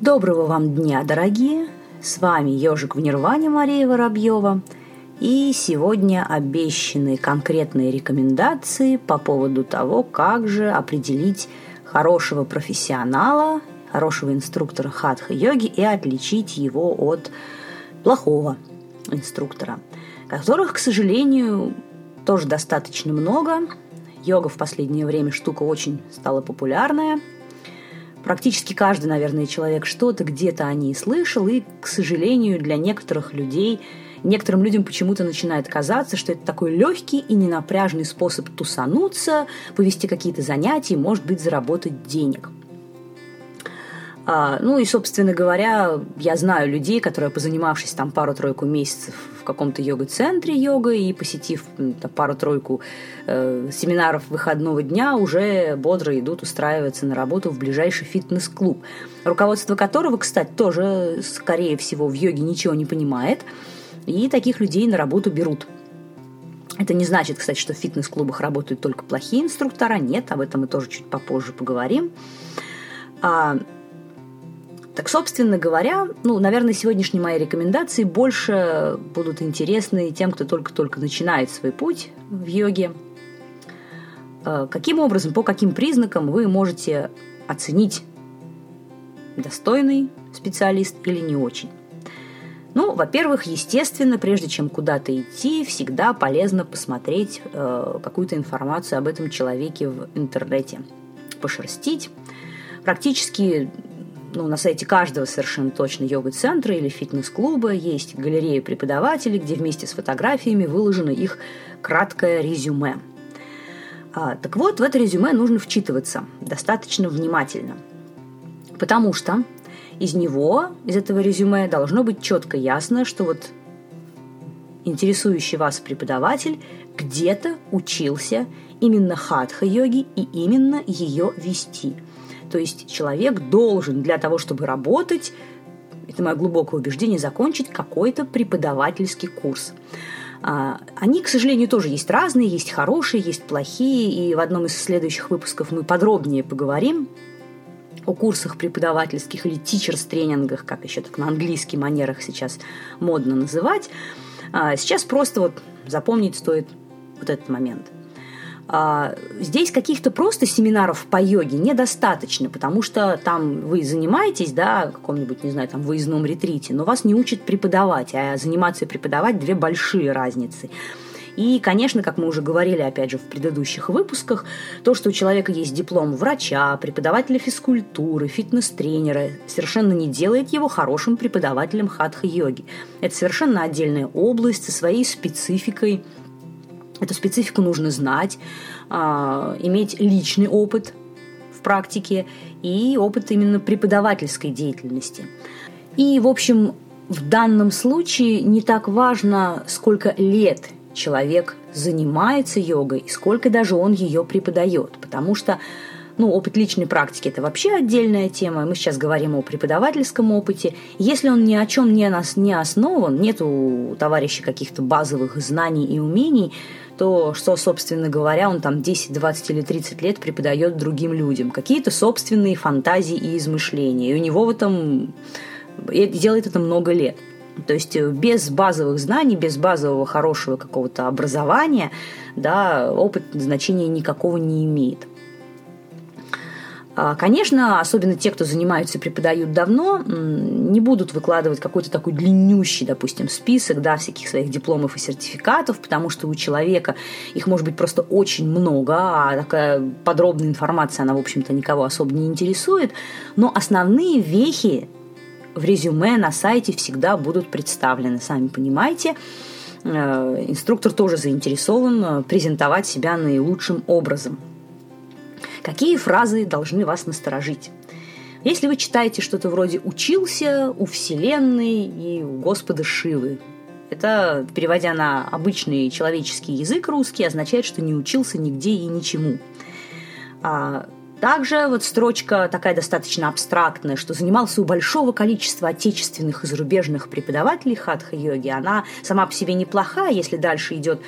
Доброго вам дня, дорогие! С вами Ежик в Нирване Мария Воробьева. И сегодня обещанные конкретные рекомендации по поводу того, как же определить хорошего профессионала, хорошего инструктора хатха-йоги и отличить его от плохого инструктора, которых, к сожалению, тоже достаточно много. Йога в последнее время штука очень стала популярная. Практически каждый, наверное, человек что-то где-то о ней слышал, и, к сожалению, для некоторых людей – Некоторым людям почему-то начинает казаться, что это такой легкий и ненапряжный способ тусануться, повести какие-то занятия, может быть, заработать денег. А, ну и, собственно говоря, я знаю людей, которые, позанимавшись там пару-тройку месяцев в каком-то йога-центре йога и посетив пару-тройку э, семинаров выходного дня, уже бодро идут устраиваться на работу в ближайший фитнес-клуб, руководство которого, кстати, тоже, скорее всего, в йоге ничего не понимает – и таких людей на работу берут. Это не значит, кстати, что в фитнес-клубах работают только плохие инструктора. Нет, об этом мы тоже чуть попозже поговорим. Так, собственно говоря, ну, наверное, сегодняшние мои рекомендации больше будут интересны тем, кто только-только начинает свой путь в йоге. А, каким образом, по каким признакам вы можете оценить, достойный специалист или не очень? Ну, во-первых, естественно, прежде чем куда-то идти, всегда полезно посмотреть э, какую-то информацию об этом человеке в интернете, пошерстить. Практически ну, на сайте каждого совершенно точно йога-центра или фитнес-клуба есть галерея преподавателей, где вместе с фотографиями выложено их краткое резюме. А, так вот, в это резюме нужно вчитываться достаточно внимательно, потому что из него, из этого резюме, должно быть четко ясно, что вот интересующий вас преподаватель где-то учился именно хатха-йоги и именно ее вести. То есть человек должен для того, чтобы работать, это мое глубокое убеждение, закончить какой-то преподавательский курс. А, они, к сожалению, тоже есть разные, есть хорошие, есть плохие, и в одном из следующих выпусков мы подробнее поговорим о курсах преподавательских или teachers-тренингах, как еще так на английский манерах сейчас модно называть. А, сейчас просто вот запомнить стоит вот этот момент. А, здесь каких-то просто семинаров по йоге недостаточно, потому что там вы занимаетесь, да, в каком-нибудь, не знаю, там выездном ретрите, но вас не учат преподавать, а заниматься и преподавать две большие разницы. И, конечно, как мы уже говорили, опять же, в предыдущих выпусках, то, что у человека есть диплом врача, преподавателя физкультуры, фитнес-тренера, совершенно не делает его хорошим преподавателем хатха-йоги. Это совершенно отдельная область со своей спецификой. Эту специфику нужно знать, а, иметь личный опыт в практике и опыт именно преподавательской деятельности. И, в общем, в данном случае не так важно, сколько лет человек занимается йогой и сколько даже он ее преподает. Потому что ну, опыт личной практики – это вообще отдельная тема. Мы сейчас говорим о преподавательском опыте. Если он ни о чем не, нас, не основан, нет у товарища каких-то базовых знаний и умений, то что, собственно говоря, он там 10, 20 или 30 лет преподает другим людям. Какие-то собственные фантазии и измышления. И у него в этом... Делает это много лет. То есть э, без базовых знаний, без базового хорошего какого-то образования, да, опыт значения никакого не имеет. А, конечно, особенно те, кто занимаются и преподают давно, не будут выкладывать какой-то такой длиннющий, допустим, список да, всяких своих дипломов и сертификатов, потому что у человека их может быть просто очень много, а такая подробная информация, она, в общем-то, никого особо не интересует. Но основные вехи в резюме на сайте всегда будут представлены. Сами понимаете, э, инструктор тоже заинтересован э, презентовать себя наилучшим образом. Какие фразы должны вас насторожить? Если вы читаете что-то вроде «учился у Вселенной и у Господа Шивы», это, переводя на обычный человеческий язык русский, означает, что не учился нигде и ничему. А также вот строчка такая достаточно абстрактная, что занимался у большого количества отечественных и зарубежных преподавателей хатха-йоги. Она сама по себе неплохая, если дальше идет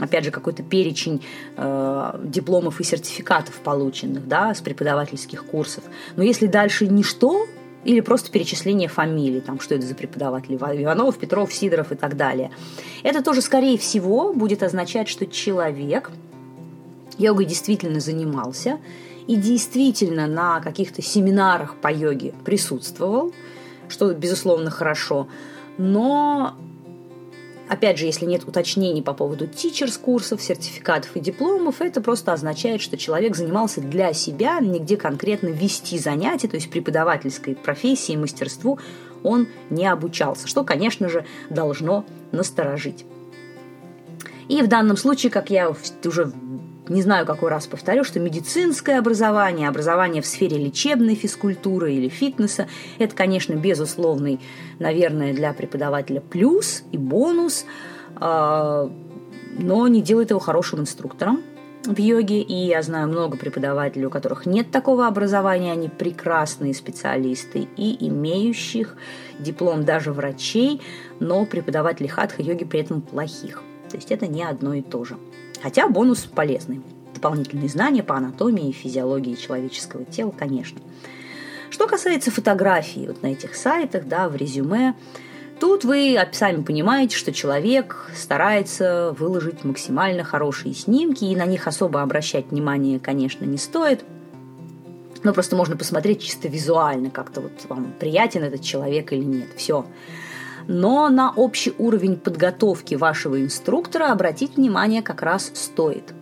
опять же, какой-то перечень э, дипломов и сертификатов полученных, да, с преподавательских курсов. Но если дальше ничто, или просто перечисление фамилий, там, что это за преподаватели, Иванов, Петров, Сидоров и так далее. Это тоже, скорее всего, будет означать, что человек йогой действительно занимался и действительно на каких-то семинарах по йоге присутствовал, что, безусловно, хорошо, но Опять же, если нет уточнений по поводу тичерс курсов, сертификатов и дипломов, это просто означает, что человек занимался для себя, нигде конкретно вести занятия, то есть преподавательской профессии, мастерству он не обучался, что, конечно же, должно насторожить. И в данном случае, как я уже не знаю, какой раз повторю, что медицинское образование, образование в сфере лечебной физкультуры или фитнеса, это, конечно, безусловный, наверное, для преподавателя плюс и бонус, а, но не делает его хорошим инструктором в йоге, и я знаю много преподавателей, у которых нет такого образования, они прекрасные специалисты и имеющих диплом даже врачей, но преподаватели хатха-йоги при этом плохих. То есть это не одно и то же. Хотя бонус полезный. Дополнительные знания по анатомии и физиологии человеческого тела, конечно. Что касается фотографий вот на этих сайтах, да, в резюме, тут вы сами понимаете, что человек старается выложить максимально хорошие снимки, и на них особо обращать внимание, конечно, не стоит. Но просто можно посмотреть чисто визуально, как-то вот вам приятен этот человек или нет. Все но на общий уровень подготовки вашего инструктора обратить внимание как раз стоит.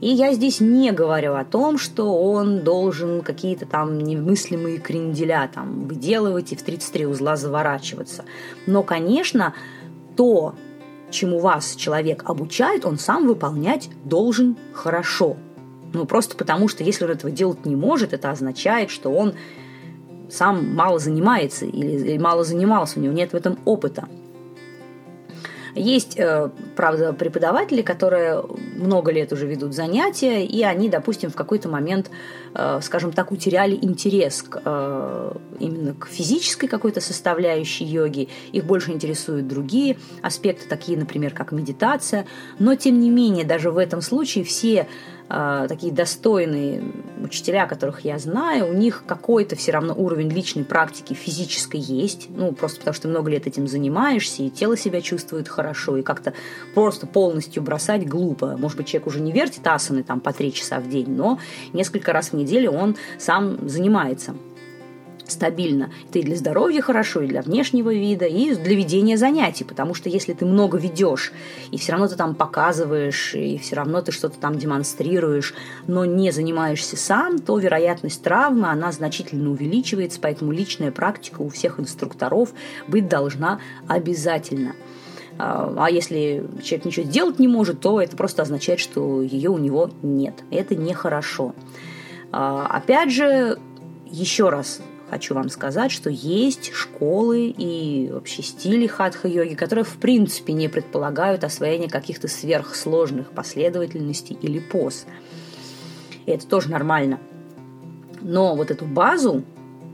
И я здесь не говорю о том, что он должен какие-то там немыслимые кренделя там выделывать и в 33 узла заворачиваться. Но, конечно, то, чему вас человек обучает, он сам выполнять должен хорошо. Ну, просто потому что если он этого делать не может, это означает, что он сам мало занимается или, мало занимался, у него нет в этом опыта. Есть, э, правда, преподаватели, которые много лет уже ведут занятия, и они, допустим, в какой-то момент, э, скажем так, утеряли интерес к, э, именно к физической какой-то составляющей йоги. Их больше интересуют другие аспекты, такие, например, как медитация. Но, тем не менее, даже в этом случае все э, такие достойные учителя, которых я знаю, у них какой-то все равно уровень личной практики физической есть, ну, просто потому что много лет этим занимаешься, и тело себя чувствует хорошо, и как-то просто полностью бросать глупо. Может быть, человек уже не вертит асаны там по три часа в день, но несколько раз в неделю он сам занимается стабильно. Это и для здоровья хорошо, и для внешнего вида, и для ведения занятий, потому что если ты много ведешь, и все равно ты там показываешь, и все равно ты что-то там демонстрируешь, но не занимаешься сам, то вероятность травмы, она значительно увеличивается, поэтому личная практика у всех инструкторов быть должна обязательно. А, а если человек ничего сделать не может, то это просто означает, что ее у него нет. Это нехорошо. А, опять же, еще раз хочу вам сказать, что есть школы и вообще стили хатха-йоги, которые в принципе не предполагают освоение каких-то сверхсложных последовательностей или поз. И это тоже нормально. Но вот эту базу,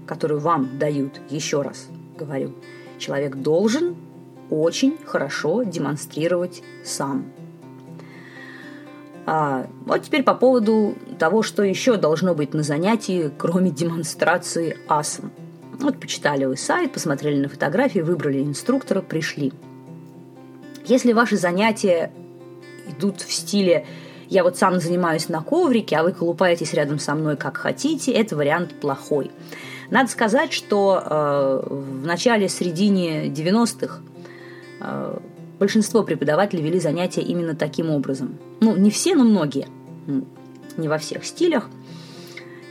которую вам дают, еще раз говорю, человек должен очень хорошо демонстрировать сам. А, вот теперь по поводу того, что еще должно быть на занятии, кроме демонстрации асан. Вот почитали вы сайт, посмотрели на фотографии, выбрали инструктора, пришли. Если ваши занятия идут в стиле «я вот сам занимаюсь на коврике, а вы колупаетесь рядом со мной как хотите», это вариант плохой. Надо сказать, что э, в начале-середине 90-х э, большинство преподавателей вели занятия именно таким образом. Ну, не все, но многие. Не во всех стилях.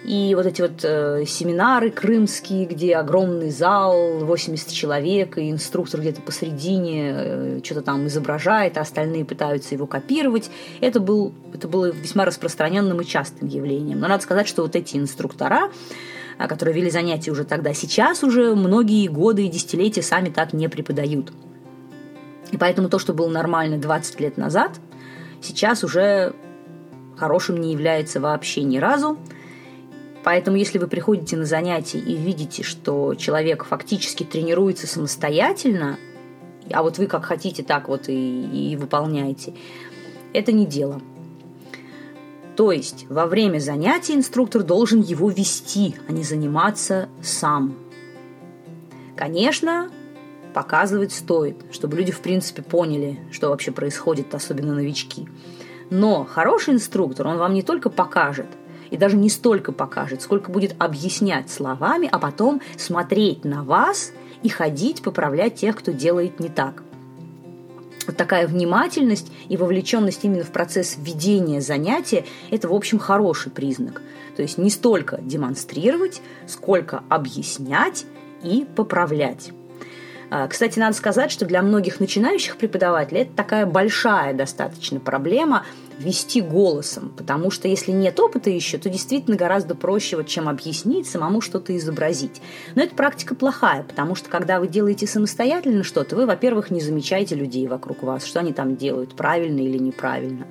И вот эти вот э, семинары крымские, где огромный зал, 80 человек, и инструктор где-то посередине э, что-то там изображает, а остальные пытаются его копировать, это, был, это было весьма распространенным и частым явлением. Но надо сказать, что вот эти инструктора, а, которые вели занятия уже тогда, сейчас уже многие годы и десятилетия сами так не преподают. И поэтому то, что было нормально 20 лет назад, сейчас уже хорошим не является вообще ни разу. Поэтому, если вы приходите на занятия и видите, что человек фактически тренируется самостоятельно, а вот вы как хотите, так вот и, и выполняете, это не дело. То есть во время занятия инструктор должен его вести, а не заниматься сам. Конечно, показывать стоит, чтобы люди, в принципе, поняли, что вообще происходит, особенно новички. Но хороший инструктор, он вам не только покажет, и даже не столько покажет, сколько будет объяснять словами, а потом смотреть на вас и ходить поправлять тех, кто делает не так. Вот такая внимательность и вовлеченность именно в процесс ведения занятия – это, в общем, хороший признак. То есть не столько демонстрировать, сколько объяснять и поправлять. А, кстати, надо сказать, что для многих начинающих преподавателей это такая большая достаточно проблема вести голосом, потому что если нет опыта еще, то действительно гораздо проще, вот, чем объяснить, самому что-то изобразить. Но эта практика плохая, потому что когда вы делаете самостоятельно что-то, вы, во-первых, не замечаете людей вокруг вас, что они там делают, правильно или неправильно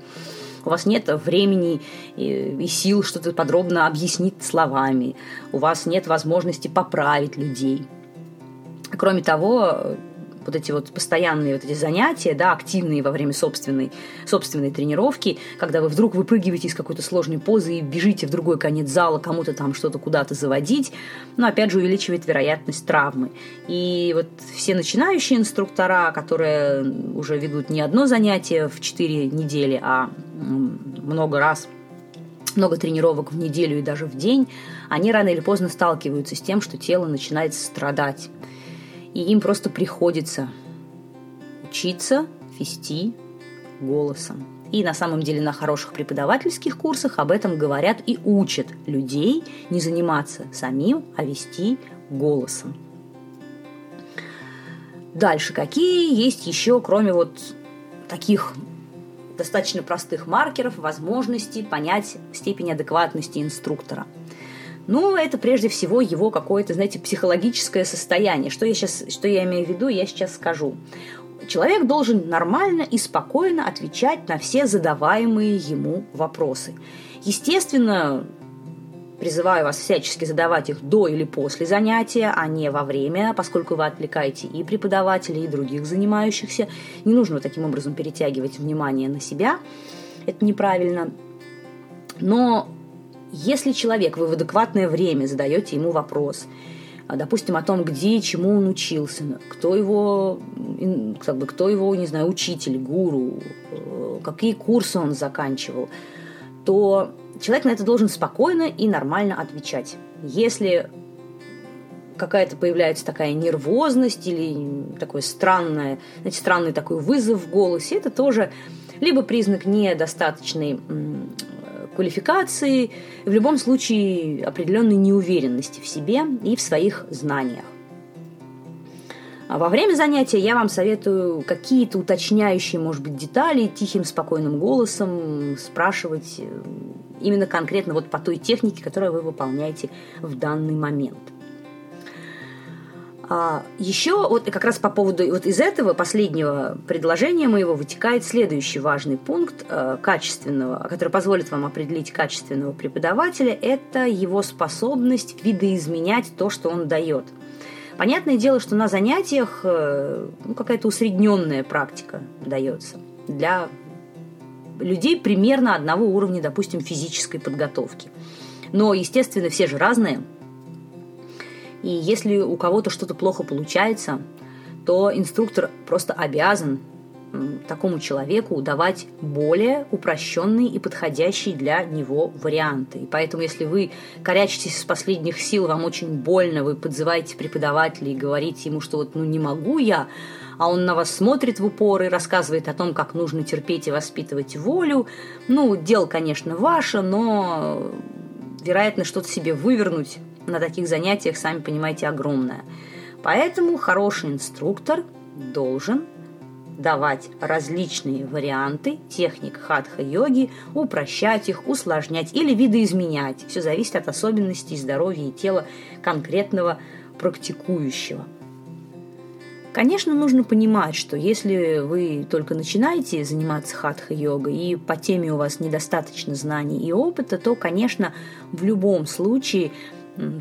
у вас нет времени и сил что-то подробно объяснить словами, у вас нет возможности поправить людей. Кроме того, вот эти вот постоянные вот эти занятия, да, активные во время собственной, собственной тренировки, когда вы вдруг выпрыгиваете из какой-то сложной позы и бежите в другой конец зала кому-то там что-то куда-то заводить, но опять же увеличивает вероятность травмы. И вот все начинающие инструктора, которые уже ведут не одно занятие в 4 недели, а много раз много тренировок в неделю и даже в день, они рано или поздно сталкиваются с тем, что тело начинает страдать и им просто приходится учиться вести голосом. И на самом деле на хороших преподавательских курсах об этом говорят и учат людей не заниматься самим, а вести голосом. Дальше, какие есть еще, кроме вот таких достаточно простых маркеров, возможности понять степень адекватности инструктора – ну, это прежде всего его какое-то, знаете, психологическое состояние. Что я сейчас, что я имею в виду, я сейчас скажу. Человек должен нормально и спокойно отвечать на все задаваемые ему вопросы. Естественно, призываю вас всячески задавать их до или после занятия, а не во время, поскольку вы отвлекаете и преподавателей, и других занимающихся. Не нужно таким образом перетягивать внимание на себя. Это неправильно. Но если человек, вы в адекватное время задаете ему вопрос, а, допустим, о том, где и чему он учился, кто его, как бы, кто его, не знаю, учитель, гуру, э, какие курсы он заканчивал, то человек на это должен спокойно и нормально отвечать. Если какая-то появляется такая нервозность или такой странное, знаете, странный такой вызов в голосе, это тоже либо признак недостаточной квалификации, в любом случае определенной неуверенности в себе и в своих знаниях. А во время занятия я вам советую какие-то уточняющие, может быть, детали тихим, спокойным голосом спрашивать э, именно конкретно вот по той технике, которую вы выполняете в данный момент – а, еще вот как раз по поводу вот из этого последнего предложения моего вытекает следующий важный пункт э, качественного, который позволит вам определить качественного преподавателя, это его способность видоизменять то, что он дает. Понятное дело, что на занятиях э, ну, какая-то усредненная практика дается для людей примерно одного уровня, допустим, физической подготовки. Но, естественно, все же разные – и если у кого-то что-то плохо получается, то инструктор просто обязан такому человеку давать более упрощенные и подходящие для него варианты. И поэтому, если вы корячитесь с последних сил, вам очень больно, вы подзываете преподавателя и говорите ему, что вот ну не могу я, а он на вас смотрит в упор и рассказывает о том, как нужно терпеть и воспитывать волю. Ну, дело, конечно, ваше, но вероятно что-то себе вывернуть на таких занятиях, сами понимаете, огромная. Поэтому хороший инструктор должен давать различные варианты техник хатха-йоги, упрощать их, усложнять или видоизменять. Все зависит от особенностей здоровья и тела конкретного практикующего. Конечно, нужно понимать, что если вы только начинаете заниматься хатха-йогой и по теме у вас недостаточно знаний и опыта, то, конечно, в любом случае –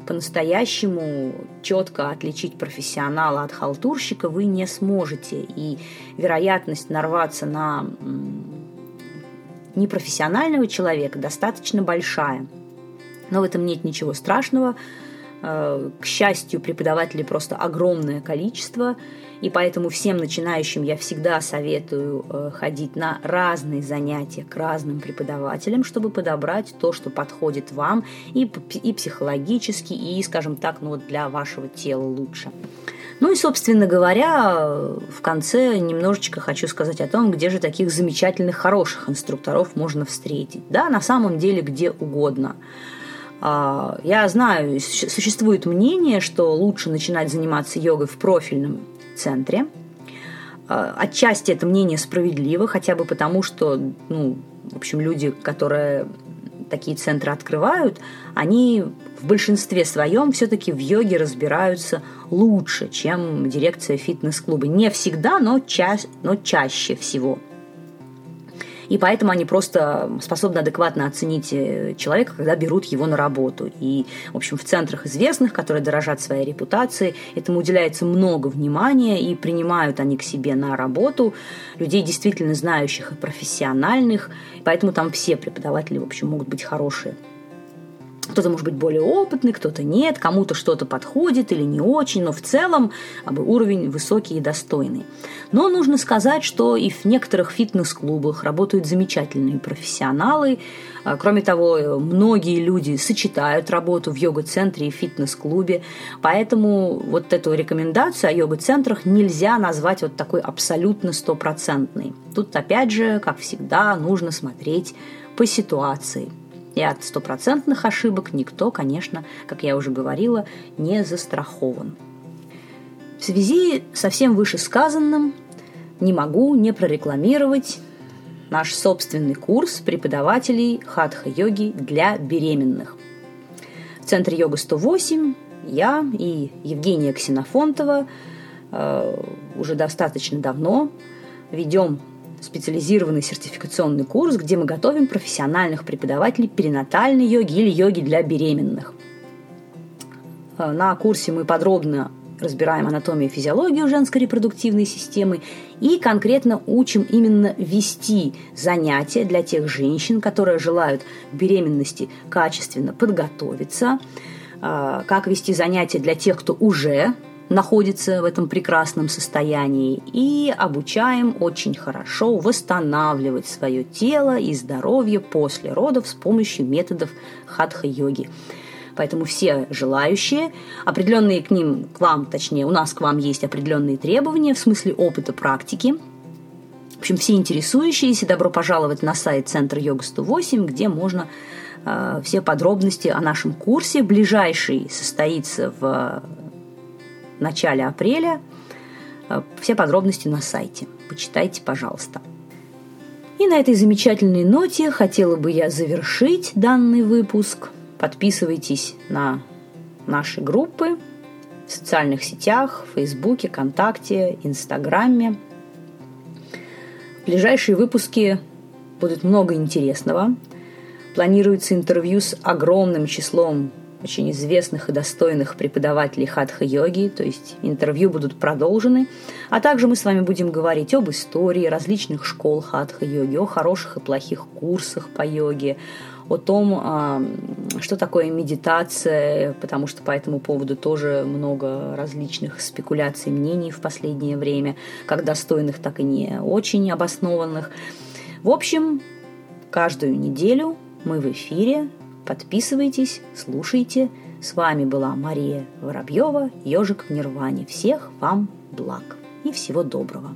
по-настоящему четко отличить профессионала от халтурщика вы не сможете. И вероятность нарваться на непрофессионального человека достаточно большая. Но в этом нет ничего страшного. Э, к счастью, преподавателей просто огромное количество, и поэтому всем начинающим я всегда советую э, ходить на разные занятия к разным преподавателям, чтобы подобрать то, что подходит вам и, и психологически, и, скажем так, ну, для вашего тела лучше. Ну и, собственно говоря, в конце немножечко хочу сказать о том, где же таких замечательных, хороших инструкторов можно встретить. Да, на самом деле где угодно. А, я знаю, существует мнение, что лучше начинать заниматься йогой в профильном центре. А, отчасти это мнение справедливо, хотя бы потому, что, ну, в общем, люди, которые такие центры открывают, они в большинстве своем все-таки в йоге разбираются лучше, чем дирекция фитнес-клуба. Не всегда, но, ча но чаще всего и поэтому они просто способны адекватно оценить э, человека, когда берут его на работу. И, в общем, в центрах известных, которые дорожат своей репутацией, этому уделяется много внимания, и принимают они к себе на работу людей, действительно знающих и профессиональных, поэтому там все преподаватели, в общем, могут быть хорошие. Кто-то может быть более опытный, кто-то нет, кому-то что-то подходит или не очень, но в целом уровень высокий и достойный. Но нужно сказать, что и в некоторых фитнес-клубах работают замечательные профессионалы. А, кроме того, многие люди сочетают работу в йога-центре и фитнес-клубе, поэтому вот эту рекомендацию о йога-центрах нельзя назвать вот такой абсолютно стопроцентной. Тут, опять же, как всегда, нужно смотреть по ситуации – и от стопроцентных ошибок никто, конечно, как я уже говорила, не застрахован. В связи со всем вышесказанным не могу не прорекламировать наш собственный курс преподавателей хатха-йоги для беременных. В Центре йога 108 я и Евгения Ксенофонтова э, уже достаточно давно ведем специализированный сертификационный курс, где мы готовим профессиональных преподавателей перинатальной йоги или йоги для беременных. Э, на курсе мы подробно разбираем анатомию и физиологию женской репродуктивной системы и конкретно учим именно вести занятия для тех женщин, которые желают беременности качественно подготовиться, э, как вести занятия для тех, кто уже находится в этом прекрасном состоянии и обучаем очень хорошо восстанавливать свое тело и здоровье после родов с помощью методов хатха-йоги. Поэтому все желающие, определенные к ним, к вам, точнее, у нас к вам есть определенные требования в смысле опыта практики. В общем, все интересующиеся, добро пожаловать на сайт Центр Йога 108, где можно э, все подробности о нашем курсе. Ближайший состоится в начале апреля. Э, все подробности на сайте. Почитайте, пожалуйста. И на этой замечательной ноте хотела бы я завершить данный выпуск. Подписывайтесь на наши группы в социальных сетях, в Фейсбуке, ВКонтакте, Инстаграме. В ближайшие выпуски будет много интересного. Планируется интервью с огромным числом очень известных и достойных преподавателей хатха-йоги, то есть интервью будут продолжены. А также мы с вами будем говорить об истории различных школ хатха-йоги, о хороших и плохих курсах по йоге, о том, а, что такое медитация, потому что по этому поводу тоже много различных спекуляций, мнений в последнее время, как достойных, так и не очень обоснованных. В общем, каждую неделю мы в эфире Подписывайтесь, слушайте. С вами была Мария Воробьева, ежик в Нирване. Всех вам благ и всего доброго.